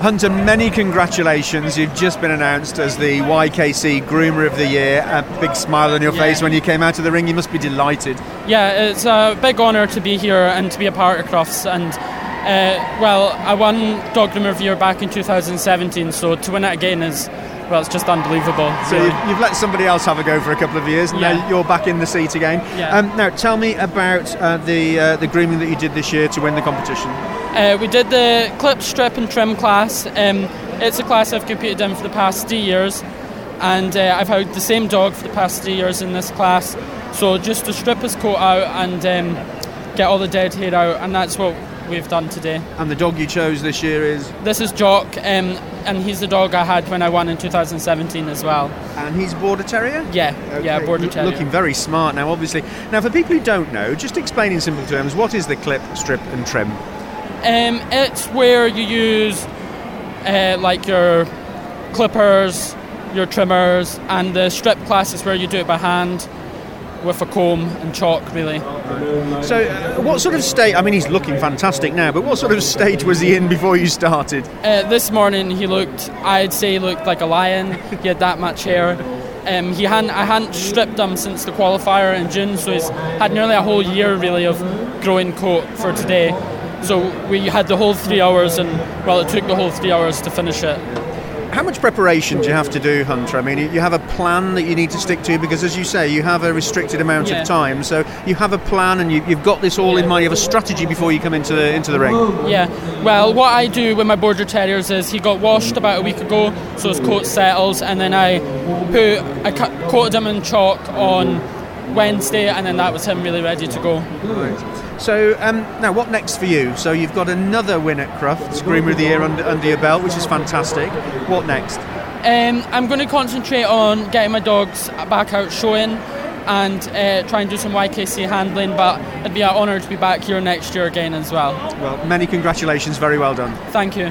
Hunter, many congratulations. You've just been announced as the YKC Groomer of the Year. A big smile on your Yeah. face when you came out of the ring. You must be delighted. Yeah, it's a big honour to be here and to be a part of Crufts. And uh, well, I won Dog Groomer of the Year back in 2017, so to win it again is well, it's just unbelievable. So really. you've, you've let somebody else have a go for a couple of years, and Yeah. now you're back in the seat again. Yeah. Um, now, tell me about uh, the uh, the grooming that you did this year to win the competition. Uh, we did the clip, strip, and trim class. Um, it's a class I've competed in for the past three years, and uh, I've had the same dog for the past three years in this class. So just to strip his coat out and um, get all the dead hair out, and that's what we've done today. And the dog you chose this year is, This is Jock, um, and he's the dog I had when I won in 2017 as well. and he's Border Terrier. Yeah, yeah, Okay, border l- terrier. Looking very smart now, obviously. Now, for people who don't know, just explain in simple terms what is the clip, strip, and trim. Um, it's where you use uh, like your clippers, your trimmers, and the strip class is where you do it by hand with a comb and chalk, really. So, uh, what sort of state? I mean, he's looking fantastic now, but what sort of state was he in before you started? Uh, this morning he looked, I'd say, he looked like a lion. He had that much hair. Um, he hadn't, I hadn't stripped him since the qualifier in June, so he's had nearly a whole year really of growing coat for today. So we had the whole three hours, and well, it took the whole three hours to finish it. How much preparation do you have to do, Hunter? I mean, you have a plan that you need to stick to because, as you say, you have a restricted amount Yeah. of time. So you have a plan, and you, you've got this all in mind. You have a strategy before you come into the into the ring. Yeah, well, what I do with my border terriers is he got washed about a week ago, so his coat settles, and then I put I cut, coated him in chalk on Wednesday, and then that was him really ready to go. So um, now, what next for you? So you've got another win at Crufts, Groomer of the Year under, under your belt, which is fantastic. What next? Um, I'm going to concentrate on getting my dogs back out showing and uh, try and do some YKC handling, but it'd be an honour to be back here next year again as well. Well, many congratulations. Very well done. Thank you.